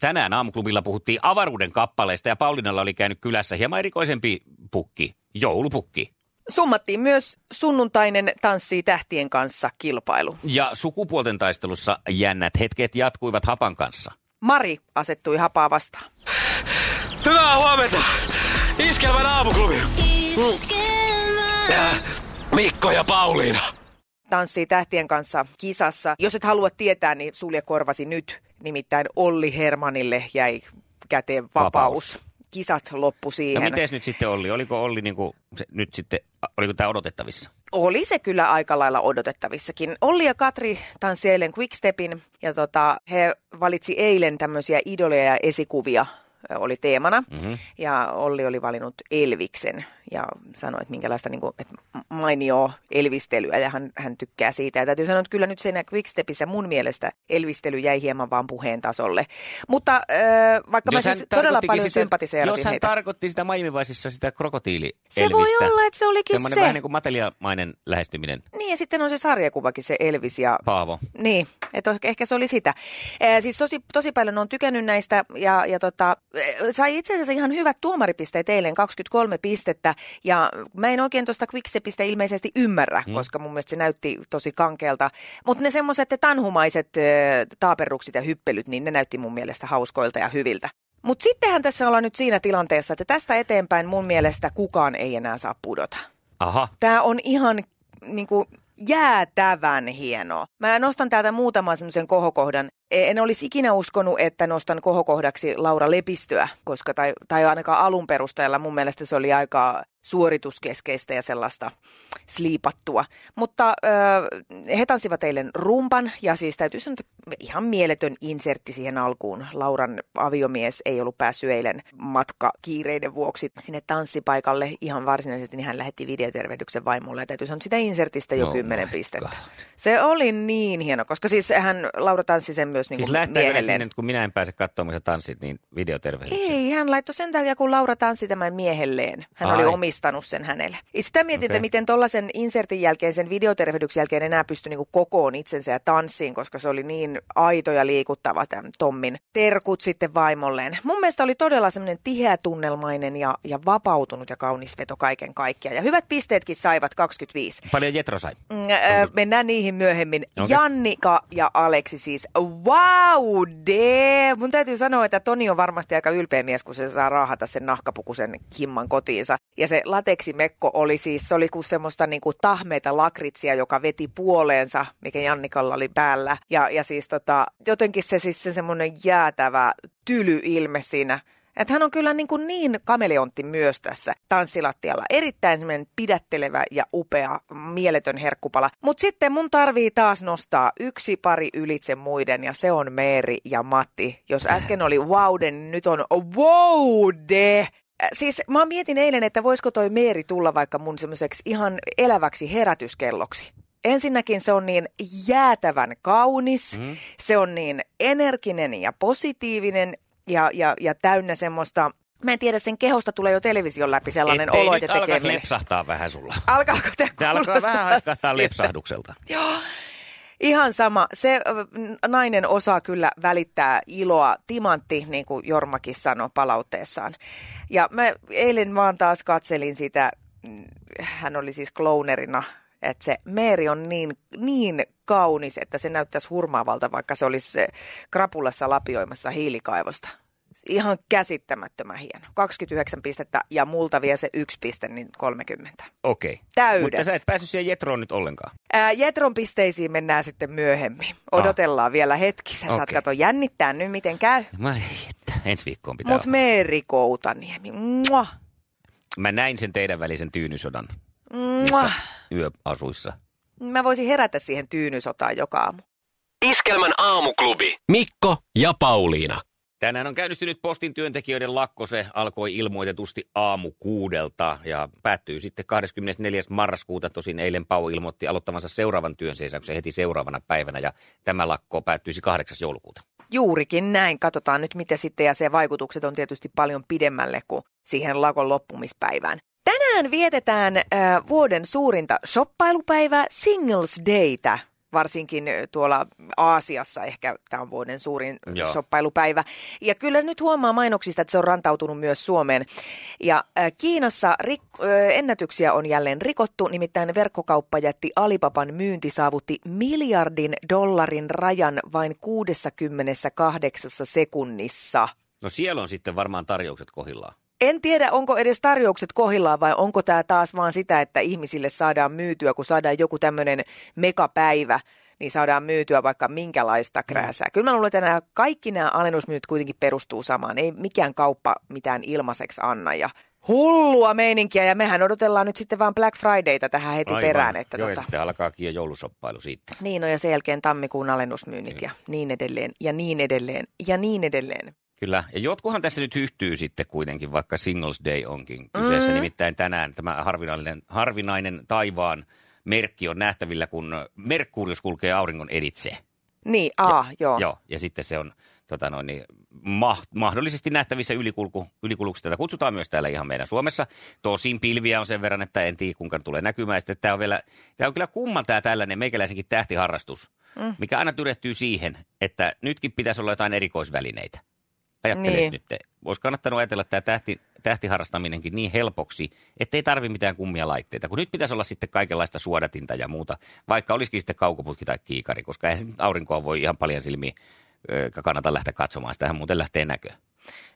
Tänään aamuklubilla puhuttiin avaruuden kappaleista ja Paulinalla oli käynyt kylässä hieman erikoisempi pukki, joulupukki. Summattiin myös sunnuntainen Tanssii tähtien kanssa kilpailu. Ja sukupuolten taistelussa jännät hetket jatkuivat Hapan kanssa. Mari asettui hapaa vastaan. Hyvää huomenta! Iskelmän aamuklubi! Äh, Mikko ja Pauliina. Tanssii tähtien kanssa kisassa. Jos et halua tietää, niin sulje korvasi nyt. Nimittäin Olli Hermanille jäi käteen vapaus. Vapaus. Kisat loppu No siihen. miten nyt sitten Olli? Oliko Olli niinku, se, nyt sitten, oliko tämä odotettavissa? Oli se kyllä aika lailla odotettavissakin. Olli ja Katri tanssi eilen Quickstepin ja tota, he valitsi eilen tämmöisiä idoleja ja esikuvia oli teemana. Mm-hmm. Ja Olli oli valinnut Elviksen ja sanoi, että minkälaista niin kuin, että mainio elvistelyä ja hän, hän tykkää siitä. Ja täytyy sanoa, että kyllä nyt siinä Quickstepissä mun mielestä elvistely jäi hieman vaan puheen tasolle. Mutta äh, vaikka mä hän siis todella paljon sitä- sympatiseerasin Jos hän heitä. tarkoitti sitä Miami Viceissa sitä krokotiili Se voi olla, että se olikin Semmoinen se. vähän niin kuin mateliamainen lähestyminen. Niin ja sitten on se sarjakuvakin, se Elvis ja Paavo. Niin, että ehkä- se oli sitä. Ee, siis tosi, tosi paljon on tykännyt näistä ja, ja tota, sai itse asiassa ihan hyvät tuomaripisteet eilen, 23 pistettä. Ja mä en oikein tuosta Quickstepistä ilmeisesti ymmärrä, hmm. koska mun mielestä se näytti tosi kankealta. Mutta ne semmoiset tanhumaiset taaperrukset ja hyppelyt, niin ne näytti mun mielestä hauskoilta ja hyviltä. Mutta sittenhän tässä ollaan nyt siinä tilanteessa, että tästä eteenpäin mun mielestä kukaan ei enää saa pudota. Aha. Tämä on ihan niin kuin, jäätävän hienoa. Mä nostan täältä muutaman semmoisen kohokohdan. E, En olisi ikinä uskonut, että nostan kohokohdaksi Laura Lepistöä, koska tai, tai ainakaan alun perusteella mun mielestä se oli aika suorituskeskeistä ja sellaista sliipattua. Mutta ö, he tanssivat eilen rumpan ja siis täytyy sanoa, että ihan mieletön insertti siihen alkuun. Lauran aviomies ei ollut päässyt eilen matkakiireiden vuoksi sinne tanssipaikalle ihan varsinaisesti, niin hän lähetti videotervehdyksen vaimolle ja täytyy sanoa sitä insertistä jo kymmenen my pistettä. God. Se oli niin hieno, koska siis hän, Laura tanssi sen myös niin Siis kuin ne miehelleen. sinne, kun minä en pääse katsomaan, sä tanssit, niin videotervehdyksen? Ei, hän laittoi sen takia, kun Laura tanssi tämän miehelleen. Hän Ai. oli omistanut sen hänelle. Ja sitä mietin, Okei. että miten tuollaisen insertin jälkeen, sen videotervehdyksen jälkeen enää pystyi niinku kokoon itsensä ja tanssiin, koska se oli niin aito ja liikuttava tämän Tommin terkut sitten vaimolleen. Mun mielestä oli todella semmoinen tiheä tunnelmainen ja, ja vapautunut ja kaunis veto kaiken kaikkiaan. Ja hyvät pisteetkin saivat 25. Paljon Jetro sai. Mm, äh, mennään niihin myöhemmin. Okay. Jannika ja Aleksi siis, wow, de! Mun täytyy sanoa, että Toni on varmasti aika ylpeä mies, kun se saa raahata sen nahkapukusen himman kotiinsa. Ja se lateksimekko oli siis, se oli kuin semmoista niinku tahmeita lakritsia, joka veti puoleensa, mikä Jannikalla oli päällä. Ja, ja siis tota, jotenkin se siis se semmoinen jäätävä tyly ilme siinä että hän on kyllä niin, kuin niin kameleontti myös tässä tanssilattialla. Erittäin pidättelevä ja upea, mieletön herkkupala. Mutta sitten mun tarvii taas nostaa yksi pari ylitse muiden ja se on Meeri ja Matti. Jos äsken oli wowde, niin nyt on wowde. Äh, Siis mä mietin eilen, että voisiko toi Meeri tulla vaikka mun semmoiseksi ihan eläväksi herätyskelloksi. Ensinnäkin se on niin jäätävän kaunis, mm. se on niin energinen ja positiivinen ja, ja, ja täynnä semmoista, mä en tiedä, sen kehosta tulee jo television läpi sellainen Ettei olo, että tekee mieli- lepsahtaa vähän sulla. Alkaako tämä Tämä alkaa vähän haiskahtaa siltä? lepsahdukselta. Joo. Ihan sama. Se nainen osaa kyllä välittää iloa. Timantti, niin kuin Jormakin sanoi palautteessaan. Ja mä eilen vaan taas katselin sitä, mm, hän oli siis clownerina, että se Meeri on niin, niin kaunis, että se näyttäisi hurmaavalta, vaikka se olisi krapulassa lapioimassa hiilikaivosta. Ihan käsittämättömän hieno. 29 pistettä ja multa vie se yksi piste, niin 30. Okei. Täydet. Mutta sä et päässyt siihen Jetroon nyt ollenkaan. Ää, Jetron pisteisiin mennään sitten myöhemmin. Odotellaan vielä hetki. Sä saat Ah. Okei. kato jännittää nyt, miten käy. Mä ei, että ensi viikkoon pitää Mut olla. Meeri Koutaniemi, mua, Mä näin sen teidän välisen tyynysodan mua. yöasuissa. Mä voisin herätä siihen tyynysotaan joka aamu. Iskelmän aamuklubi. Mikko ja Pauliina. Tänään on käynnistynyt postin työntekijöiden lakko. Se alkoi ilmoitetusti aamu kuudelta ja päättyy sitten 24. marraskuuta. Tosin eilen Pau ilmoitti aloittavansa seuraavan työnseisauksen heti seuraavana päivänä ja tämä lakko päättyisi 8. joulukuuta. Juurikin näin. Katsotaan nyt miten sitten ja se vaikutukset on tietysti paljon pidemmälle kuin siihen lakon loppumispäivään. Tänään vietetään äh, vuoden suurinta shoppailupäivää Singles Daytä varsinkin tuolla Aasiassa ehkä tämä on vuoden suurin Joo. shoppailupäivä. Ja kyllä nyt huomaa mainoksista, että se on rantautunut myös Suomeen. Ja äh, Kiinassa rik- äh, ennätyksiä on jälleen rikottu, nimittäin verkkokauppajätti Alipapan myynti saavutti miljardin dollarin rajan vain 68 sekunnissa. No siellä on sitten varmaan tarjoukset kohillaan. En tiedä, onko edes tarjoukset kohillaan vai onko tämä taas vaan sitä, että ihmisille saadaan myytyä, kun saadaan joku tämmöinen megapäivä, niin saadaan myytyä vaikka minkälaista krääsää. Mm. Kyllä mä luulen, että nämä, kaikki nämä alennusmyynnit kuitenkin perustuu samaan. Ei mikään kauppa mitään ilmaiseksi anna ja hullua meininkiä ja mehän odotellaan nyt sitten vaan Black Fridayta tähän heti Aivan. perään. Että Joo, tota... ja sitten alkaakin jo joulusoppailu siitä. Niin, no ja sen jälkeen tammikuun alennusmyynnit niin. ja niin edelleen ja niin edelleen ja niin edelleen. Kyllä, ja jotkuhan tässä nyt hyhtyy sitten kuitenkin, vaikka Singles Day onkin kyseessä. Mm. Nimittäin tänään tämä harvinainen, harvinainen taivaan merkki on nähtävillä, kun Merkurius kulkee auringon editse. Niin, ja, joo. Joo, ja sitten se on tota noin, niin, ma- mahdollisesti nähtävissä ylikulku, ylikuluksi. Tätä kutsutaan myös täällä ihan meidän Suomessa. Tosin pilviä on sen verran, että en tiedä kuinka tulee näkymään. Sitten tämä on, vielä, tämä on kyllä kumman tämä tällainen meikäläisenkin tähtiharrastus, mm. mikä aina tyrehtyy siihen, että nytkin pitäisi olla jotain erikoisvälineitä. Ajattelee niin. nyt, olisi kannattanut ajatella tämä tähti, tähtiharrastaminenkin niin helpoksi, ettei tarvi mitään kummia laitteita, kun nyt pitäisi olla sitten kaikenlaista suodatinta ja muuta, vaikka olisikin sitten kaukoputki tai kiikari, koska eihän aurinkoa voi ihan paljon silmiin kannata lähteä katsomaan, sitähän muuten lähtee näkö.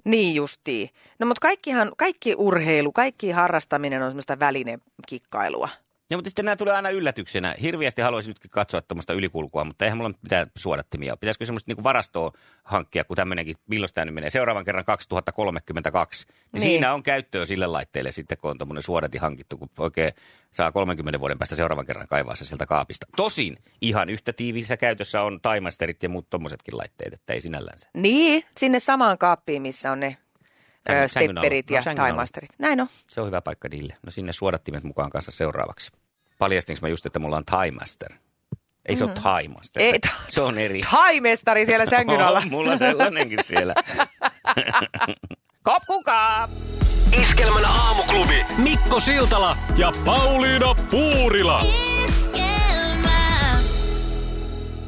Niin justiin. No mutta kaikkihan, kaikki urheilu, kaikki harrastaminen on semmoista välinekikkailua. Ja mutta sitten nämä tulee aina yllätyksenä. Hirviästi haluaisin nytkin katsoa tuommoista ylikulkua, mutta eihän mulla ole mitään suodattimia. Pitäisikö semmoista niin varastoa hankkia, kun tämmöinenkin, milloin tämä nyt menee? Seuraavan kerran 2032. Niin, niin. Siinä on käyttöä sille laitteelle sitten, kun on tuommoinen suodatin hankittu, kun oikein saa 30 vuoden päästä seuraavan kerran kaivaa se sieltä kaapista. Tosin ihan yhtä tiiviissä käytössä on taimasterit ja muut tuommoisetkin laitteet, että ei sinällään se. Niin, sinne samaan kaappiin, missä on ne Sängyn, stepperit no, ja taimasterit. Näin on. Se on hyvä paikka niille. No sinne suodattimet mukaan kanssa seuraavaksi. Paljastinko mä just, että mulla on Thaimaster? Ei se mm. ole Thaimaster. Ei, se, se on eri. Thaimestari siellä sängyn alla. on mulla sellainenkin siellä. Kopkukaa! Iskelmän aamuklubi. Mikko Siltala ja Pauliina Puurila.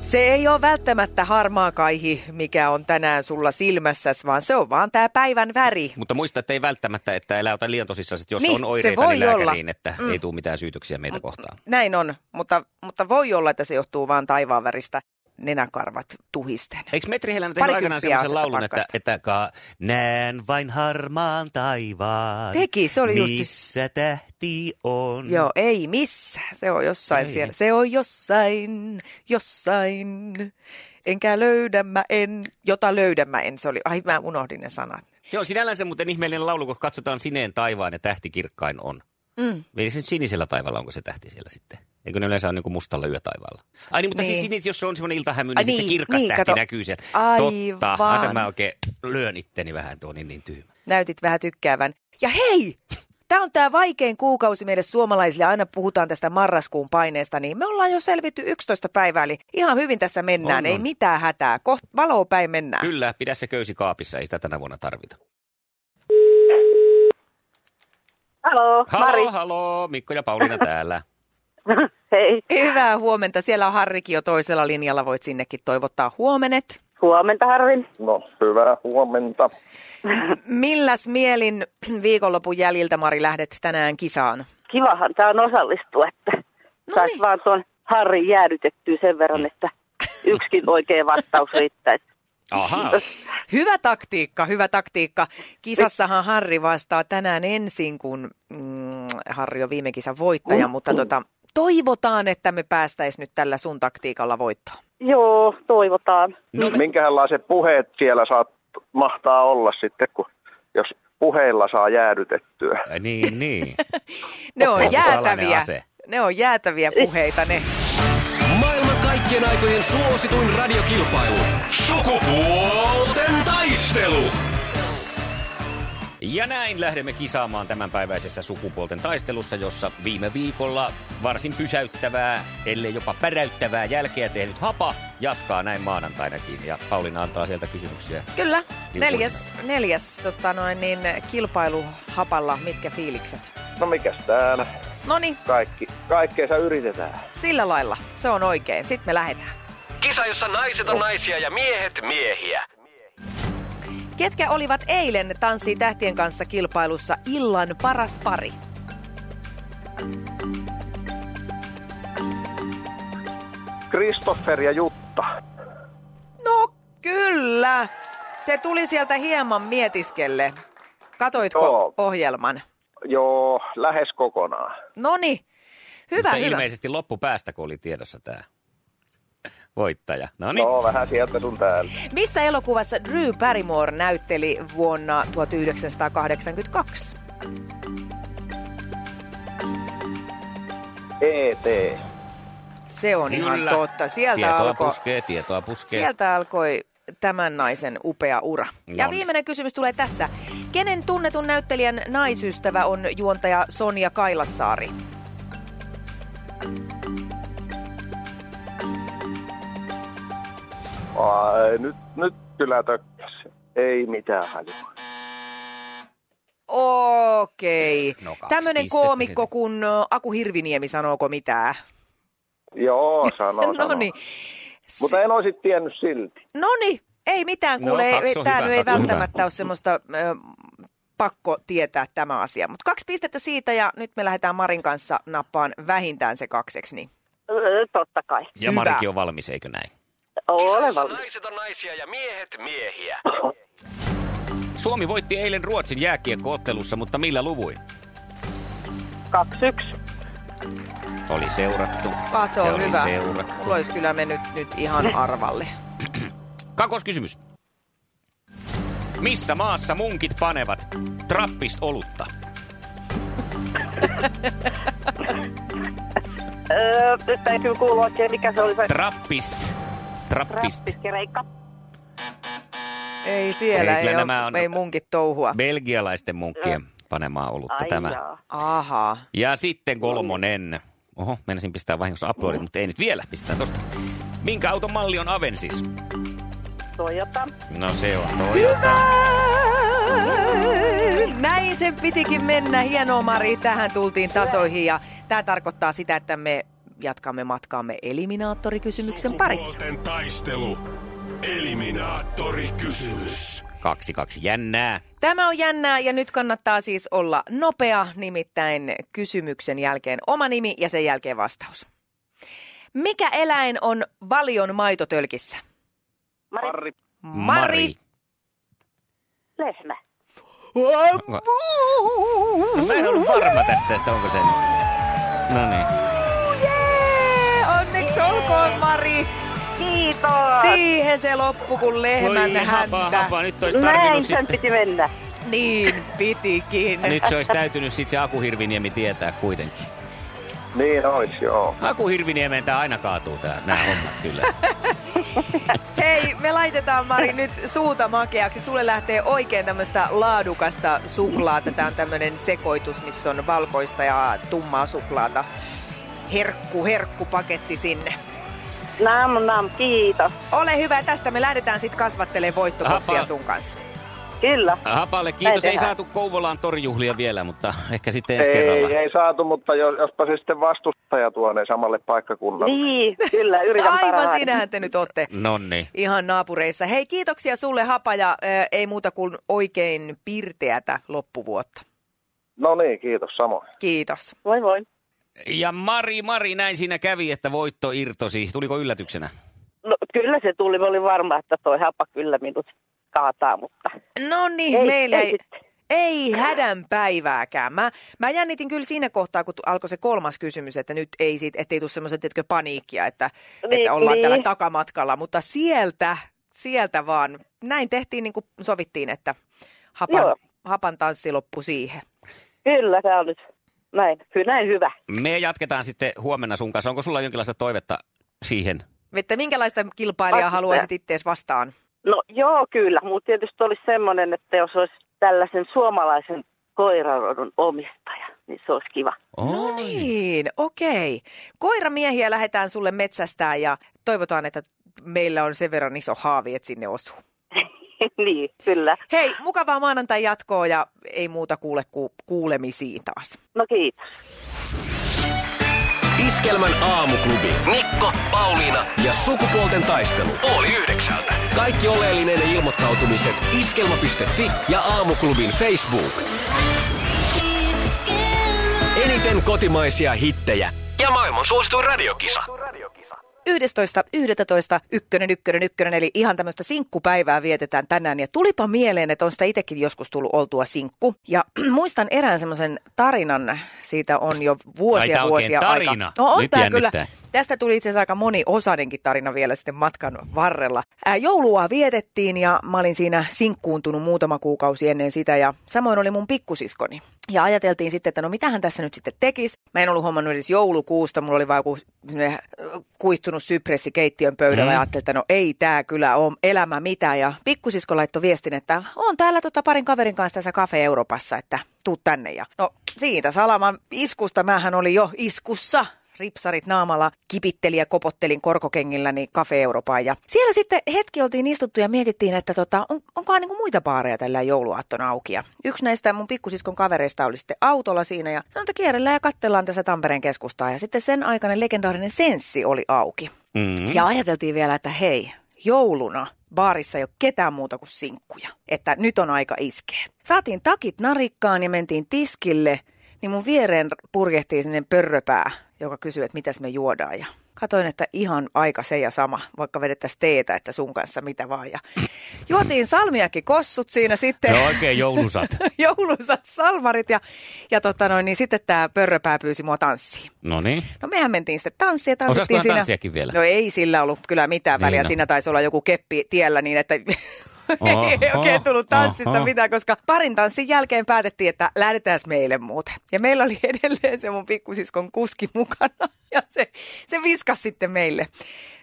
Se ei ole välttämättä harmaa kaihi, mikä on tänään sulla silmässäs, vaan se on vaan tämä päivän väri. Mutta muista, että ei välttämättä, että älä ota liian tosissaan, että jos niin, on oireita, niin lääkäriin, olla. että mm. ei tule mitään syytöksiä meitä kohtaan. Näin on, mutta, mutta voi olla, että se johtuu vaan taivaan väristä nenäkarvat tuhisten. Eikö Metri Helänä tehnyt aikanaan sellaisen laulun, että, että ka, näen vain harmaan taivaan. Teki, se oli missä just Missä tähti on. Joo, ei missä. Se on jossain ei. siellä. Se on jossain, jossain. Enkä löydä mä en, jota löydä mä en. Se oli, ai mä unohdin ne sanat. Se on sinällänsä muuten ihmeellinen laulu, kun katsotaan sineen taivaan ja tähti kirkkain on. Mm. Eli se sinisellä taivaalla onko se tähti siellä sitten? Eikö ne yleensä ole niin mustalla yötaivaalla? Ai niin, mutta siis niin. siis jos se on semmoinen iltahämy, niin, niin se kirkas niin, tähti kato. näkyy sieltä. Aivan. Totta. Mä, mä oikein lyön itteni vähän tuon niin, niin tyhmä. Näytit vähän tykkäävän. Ja hei! Tämä on tämä vaikein kuukausi meille suomalaisille. Aina puhutaan tästä marraskuun paineesta, niin me ollaan jo selvitty 11 päivää, eli ihan hyvin tässä mennään. On, on. Ei mitään hätää. Koht valoa päin mennään. Kyllä, pidä se köysi kaapissa, ei sitä tänä vuonna tarvita. Halo, Mari. Halo, halo, Mikko ja Pauliina täällä. Hei. Hyvää huomenta. Siellä on Harrikin jo toisella linjalla. Voit sinnekin toivottaa huomenet. Huomenta, Harri. No, hyvää huomenta. Milläs mielin viikonlopun jäljiltä, Mari, lähdet tänään kisaan? Kivahan tämä on osallistua, että no saisi niin. vaan tuon Harri jäädytettyä sen verran, että yksikin oikea vastaus riittäisi. Aha. Hyvä taktiikka, hyvä taktiikka. Kisassahan Harri vastaa tänään ensin, kun mm, Harri on viime kisan voittaja, mm. mutta tota, toivotaan, että me päästäisiin nyt tällä sun taktiikalla voittoon. Joo, toivotaan. No, Minkälaiset puheet siellä saat, mahtaa olla sitten, kun jos puheilla saa jäädytettyä? Ja niin, niin. ne on jäätäviä. Ne on jäätäviä puheita ne. Maailman kaikkien aikojen suosituin radiokilpailu. Sukupuolten taistelu. Ja näin lähdemme kisaamaan tämänpäiväisessä sukupuolten taistelussa, jossa viime viikolla varsin pysäyttävää, ellei jopa päräyttävää jälkeä tehnyt Hapa jatkaa näin maanantainakin. Ja Pauliina antaa sieltä kysymyksiä. Kyllä, neljäs, neljäs tota noin, niin, kilpailu hapalla, mitkä fiilikset? No mikäs täällä? Noni, Kaikki, kaikkeensa yritetään. sillä lailla, se on oikein. Sitten me lähdetään. Kisa, jossa naiset on naisia ja miehet miehiä. Ketkä olivat eilen Tanssii tähtien kanssa kilpailussa illan paras pari? Kristoffer ja Jutta. No kyllä, se tuli sieltä hieman mietiskelle. Katoitko Joo. ohjelman? Joo, lähes kokonaan. Noni, hyvä, Mutta hyvä. ilmeisesti loppupäästä, kun oli tiedossa tämä voittaja. No niin. No, vähän sieltä sun täällä. Missä elokuvassa Drew Barrymore näytteli vuonna 1982? ET. Se on ihan Kyllä. totta. Sieltä tietoa alkoi, puskee, tietoa puskee. sieltä alkoi tämän naisen upea ura. Ja No niin. viimeinen kysymys tulee tässä. Kenen tunnetun näyttelijän naisystävä on juontaja Sonja Kailassaari? Ai, nyt, nyt kyllä tökkäs. Ei mitään hajua. Okei. No, kaksi Tämmöinen pistettä koomikko siitä. kuin ö, Aku Hirviniemi, sanooko mitään? Joo, sanoo, No sanoo. niin. Mutta en olisi tiennyt silti. Noni, ei mitään, No, kuule, on tämä hyvä, nyt ei välttämättä ole semmoista ö, pakko tietää tämä asia. Mutta kaksi pistettä siitä ja nyt me lähdetään Marin kanssa nappaan vähintään se kakseksi. Niin. Totta kai. Ja Hyvä. Marikin on valmis, eikö näin? Valmis. naiset on naisia ja miehet miehiä. Suomi voitti eilen Ruotsin jääkiekkoottelussa, mutta millä luvuin? 2-1. Oli seurattu. Kato, Se oli hyvä. seurattu. Mulla olisi kyllä mennyt nyt ihan arvalle. Kakoskysymys. Missä maassa munkit panevat trappist olutta? Öö, nyt täytyy kuulla oikein, mikä se oli se Trappist. Trappist. rappiskreikka. Ei siellä, Ei, ei, ole, nämä on- ei munkit touhua. Belgialaisten munkkien panemaa olutta Ai tämä. jaa. Ahaa. Ja sitten kolmonen. Oho, menisin pistää vahingossa uploadin, mutta ei nyt vielä. Pistetään tosta. Minkä auton malli on Avensis? Toyota. No se on Toyota. Näin sen pitikin mennä. Hienoa Mari, tähän tultiin tasoihin ja tämä tarkoittaa sitä, että me jatkamme matkaamme eliminaattorikysymyksen parissa. Taistelu. Eliminaattorikysymys. Kaksi kaksi jännää. Tämä on jännää ja nyt kannattaa siis olla nopea, nimittäin kysymyksen jälkeen oma nimi ja sen jälkeen vastaus. Mikä eläin on valion maitotölkissä? Mari. Harri, Mari. Lehmä. No, mä en ollut varma tästä, että onko se... No niin. Kiitos. Siihen se loppu, kun lehmän Voi hapa, häntä. hapa, nyt olisi Näin sen sitten... piti mennä. Niin pitikin. Nyt se olisi täytynyt sitten se Aku Hirviniemi tietää kuitenkin. niin ois joo. Aku Hirviniemeen tää aina kaatuu tää, nää hommat kyllä. Hei, me laitetaan Mari nyt suuta makeaksi. Sulle lähtee oikein tämmöistä laadukasta suklaata. Tämä on tämmöinen sekoitus, missä on valkoista ja tummaa suklaata. Herkku, herkkupaketti sinne. Nam, nam, kiitos. Ole hyvä, tästä me lähdetään sitten kasvattelemaan voittokoppia sun kanssa. Kyllä. Hapalle kiitos, ei saatu Kouvolaan torijuhlia vielä, mutta ehkä sitten ensi Ei, kerralla. ei saatu, mutta jos, jospa se sitten vastustaja tuoneen samalle paikkakunnalle. Niin, kyllä, yritän Aivan parhaani. siinähän te nyt olette Nonni. ihan naapureissa. Hei, kiitoksia sulle Hapa ja äh, ei muuta kuin oikein pirteätä loppuvuotta. No niin, kiitos samoin. Kiitos. Voi voi. Ja Mari, Mari, näin siinä kävi, että voitto irtosi. Tuliko yllätyksenä? No, kyllä se tuli. Mä olin varma, että toi hapa kyllä minut kaataa, mutta No niin, ei, meillä ei, ei, hädän päivääkään. Mä, mä jännitin kyllä siinä kohtaa, kun alkoi se kolmas kysymys, että nyt ei siitä, ettei tule semmoista tiedätkö, paniikkia, että, Niin, että ollaan niin. tällä takamatkalla. Mutta sieltä, sieltä vaan, näin tehtiin niin kuin sovittiin, että hapan, Joo. hapan tanssi loppui siihen. Kyllä, se on nyt näin, kyllä näin hyvä. Me jatketaan sitten huomenna sun kanssa. Onko sulla jonkinlaista toivetta siihen? Että minkälaista kilpailijaa Ai, haluaisit ittees vastaan? No joo, kyllä. Mutta tietysti olisi semmoinen, että jos olisi tällaisen suomalaisen koirarodun omistaja, niin se olisi kiva. No niin, okei. Koiramiehiä lähdetään sulle metsästään ja toivotaan, että meillä on sen verran iso haavi, että sinne osuu. niin, kyllä. Hei, mukavaa maanantai jatkoa ja ei muuta kuule ku, kuulemisiin taas. No kiitos. Iskelmän aamuklubi. Mikko, Pauliina ja sukupuolten taistelu. Oli yhdeksältä. Kaikki oleellinen ilmoittautumiset iskelma.fi ja aamuklubin Facebook. Eniten kotimaisia hittejä ja maailman suosituin radiokisa. 11, 11, ykkönen, ykkönen, ykkönen, eli ihan tämmöistä sinkkupäivää vietetään tänään. Ja tulipa mieleen, että on sitä itsekin joskus tullut oltua sinkku. Ja muistan erään semmoisen tarinan, siitä on jo vuosia Ai, tää vuosia oikein tarina. aika. No on Nyt tämä kyllä. Tästä tuli itse asiassa aika moniosainenkin tarina vielä sitten matkan varrella. Ää, joulua vietettiin ja mä olin siinä sinkkuuntunut muutama kuukausi ennen sitä ja samoin oli mun pikkusiskoni. Ja ajateltiin sitten, että no mitähän tässä nyt sitten tekisi. Mä en ollut huomannut edes joulukuusta, mulla oli vaan joku kuihtunut sypressi keittiön pöydällä mm. ja ajattelin, että no ei tää kyllä ole elämä mitään. Ja pikkusisko laittoi viestin, että on täällä tota parin kaverin kanssa tässä Cafe Euroopassa, että tuu tänne. Ja no siitä salaman iskusta mähän oli jo iskussa ripsarit naamalla, kipitteli ja kopottelin korkokengilläni Cafe Europaan. Ja siellä sitten hetki oltiin istuttu ja mietittiin, että tota, on, onkohan niin muita baareja tällä jouluaattona auki. Ja yksi näistä mun pikkusiskon kavereista oli sitten autolla siinä ja sanoi, että kierrellään ja katsellaan tässä Tampereen keskustaa. Ja sitten sen aikainen legendaarinen Senssi oli auki. Mm. Ja ajateltiin vielä, että hei, jouluna baarissa ei ole ketään muuta kuin sinkkuja. Että nyt on aika iskeä. Saatiin takit narikkaan ja mentiin tiskille, niin mun viereen purjehtii sinne pörröpää, joka kysyy, että mitäs me juodaan. Ja katoin, että ihan aika se ja sama, vaikka vedettäisiin teetä, että sun kanssa mitä vaan. Ja juotiin salmiakin kossut siinä sitten. No oikein joulusat. joulusat salmarit ja, ja tota noin, niin sitten tämä pörröpää pyysi mua tanssiin. No niin. No mehän mentiin sitten tanssiin ja tanssittiin siinä. tanssiakin vielä? No ei sillä ollut kyllä mitään Niin väliä. no. Siinä taisi olla joku keppi tiellä niin, että ei oikein tullut tanssista oho. mitään, koska parin tanssin jälkeen päätettiin, että lähdetään meille muuten. Ja meillä oli edelleen se mun pikkusiskon kuski mukana ja se, se viskasi sitten meille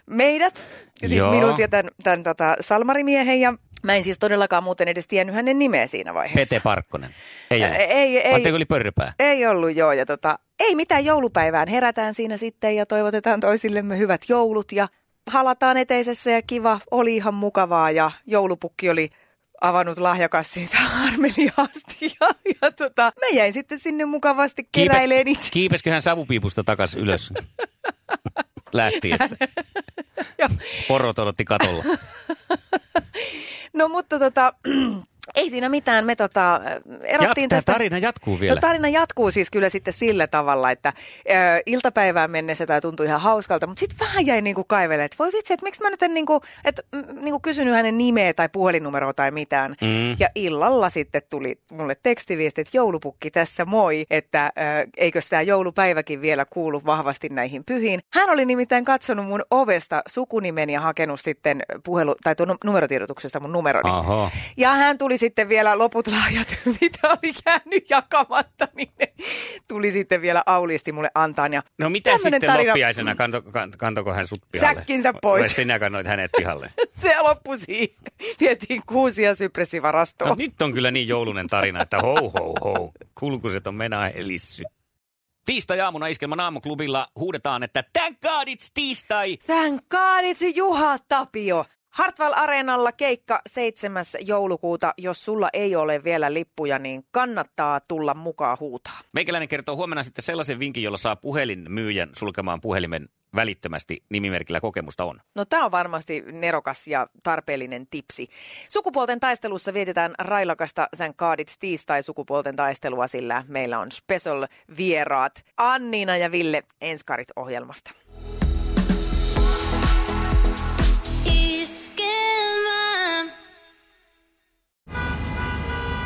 meidät, siis Joo. minut ja tämän, tämän tota, salmarimiehen ja Mä en siis todellakaan muuten edes tiennyt hänen nimeä siinä vaiheessa. Pete Parkkonen. Ei ole. Ei, ei, ei, Ajattelin, oli pörröpää. ei ollut joo, ja tota, ei mitään joulupäivään. Herätään siinä sitten ja toivotetaan toisillemme hyvät joulut ja halataan eteisessä ja kiva, oli ihan mukavaa ja joulupukki oli avannut lahjakassinsa armeliaasti ja, ja tota, mä jäin sitten sinne mukavasti keräileen itse. kiipeskö hän savupiipusta takas ylös lähtiessä? Ja- Porot odotti katolla. No mutta tota, ei siinä mitään, me tota, erottiin Jat, tästä. tarina jatkuu vielä. No tarina jatkuu siis kyllä sitten sillä tavalla, että ö, iltapäivään mennessä tämä tuntui ihan hauskalta, mutta sitten vähän jäi niinku kaivelemaan, että voi vitsi, että miksi mä nyt en niinku, et, niinku kysynyt hänen nimeä tai puhelinnumeroa tai mitään. Mm. Ja illalla sitten tuli mulle tekstiviesti, että joulupukki tässä moi, että ö, eikö tämä joulupäiväkin vielä kuulu vahvasti näihin pyhiin. Hän oli nimittäin katsonut mun ovesta sukunimen ja hakenut sitten puhelu, tai tuon numerotiedotuksesta mun numeroni. Oho. Ja hän tuli sitten vielä loput lahjat, mitä oli jäänyt jakamatta, niin ne tuli sitten vielä auliisti mulle antaan. Ja No mitä sitten tarina- loppiaisena, kanto, kan- kantoko hän sut pihalle? Säkkinsä pois. Vai sinä kannoit hänet pihalle? Se loppui siihen. Vietiin kuusia sypressivarastoon. No nyt on kyllä niin joulunen tarina, että ho ho ho. Kulkuset on mena elissy. Tiistai-aamuna Iskelman aamuklubilla huudetaan, että thank God it's tiistai! Thank God it's Juha Tapio. Hartwall Areenalla keikka 7. joulukuuta. Jos sulla ei ole vielä lippuja, niin kannattaa tulla mukaan huutaa. Meikäläinen kertoo huomenna sitten sellaisen vinkin, jolla saa puhelinmyyjän sulkemaan puhelimen välittömästi nimimerkillä kokemusta on. No tämä on varmasti nerokas ja tarpeellinen tipsi. Sukupuolten taistelussa vietetään railakasta Thank God It's tiistai sukupuolten taistelua, sillä meillä on special vieraat Anniina ja Ville Enskarit ohjelmasta.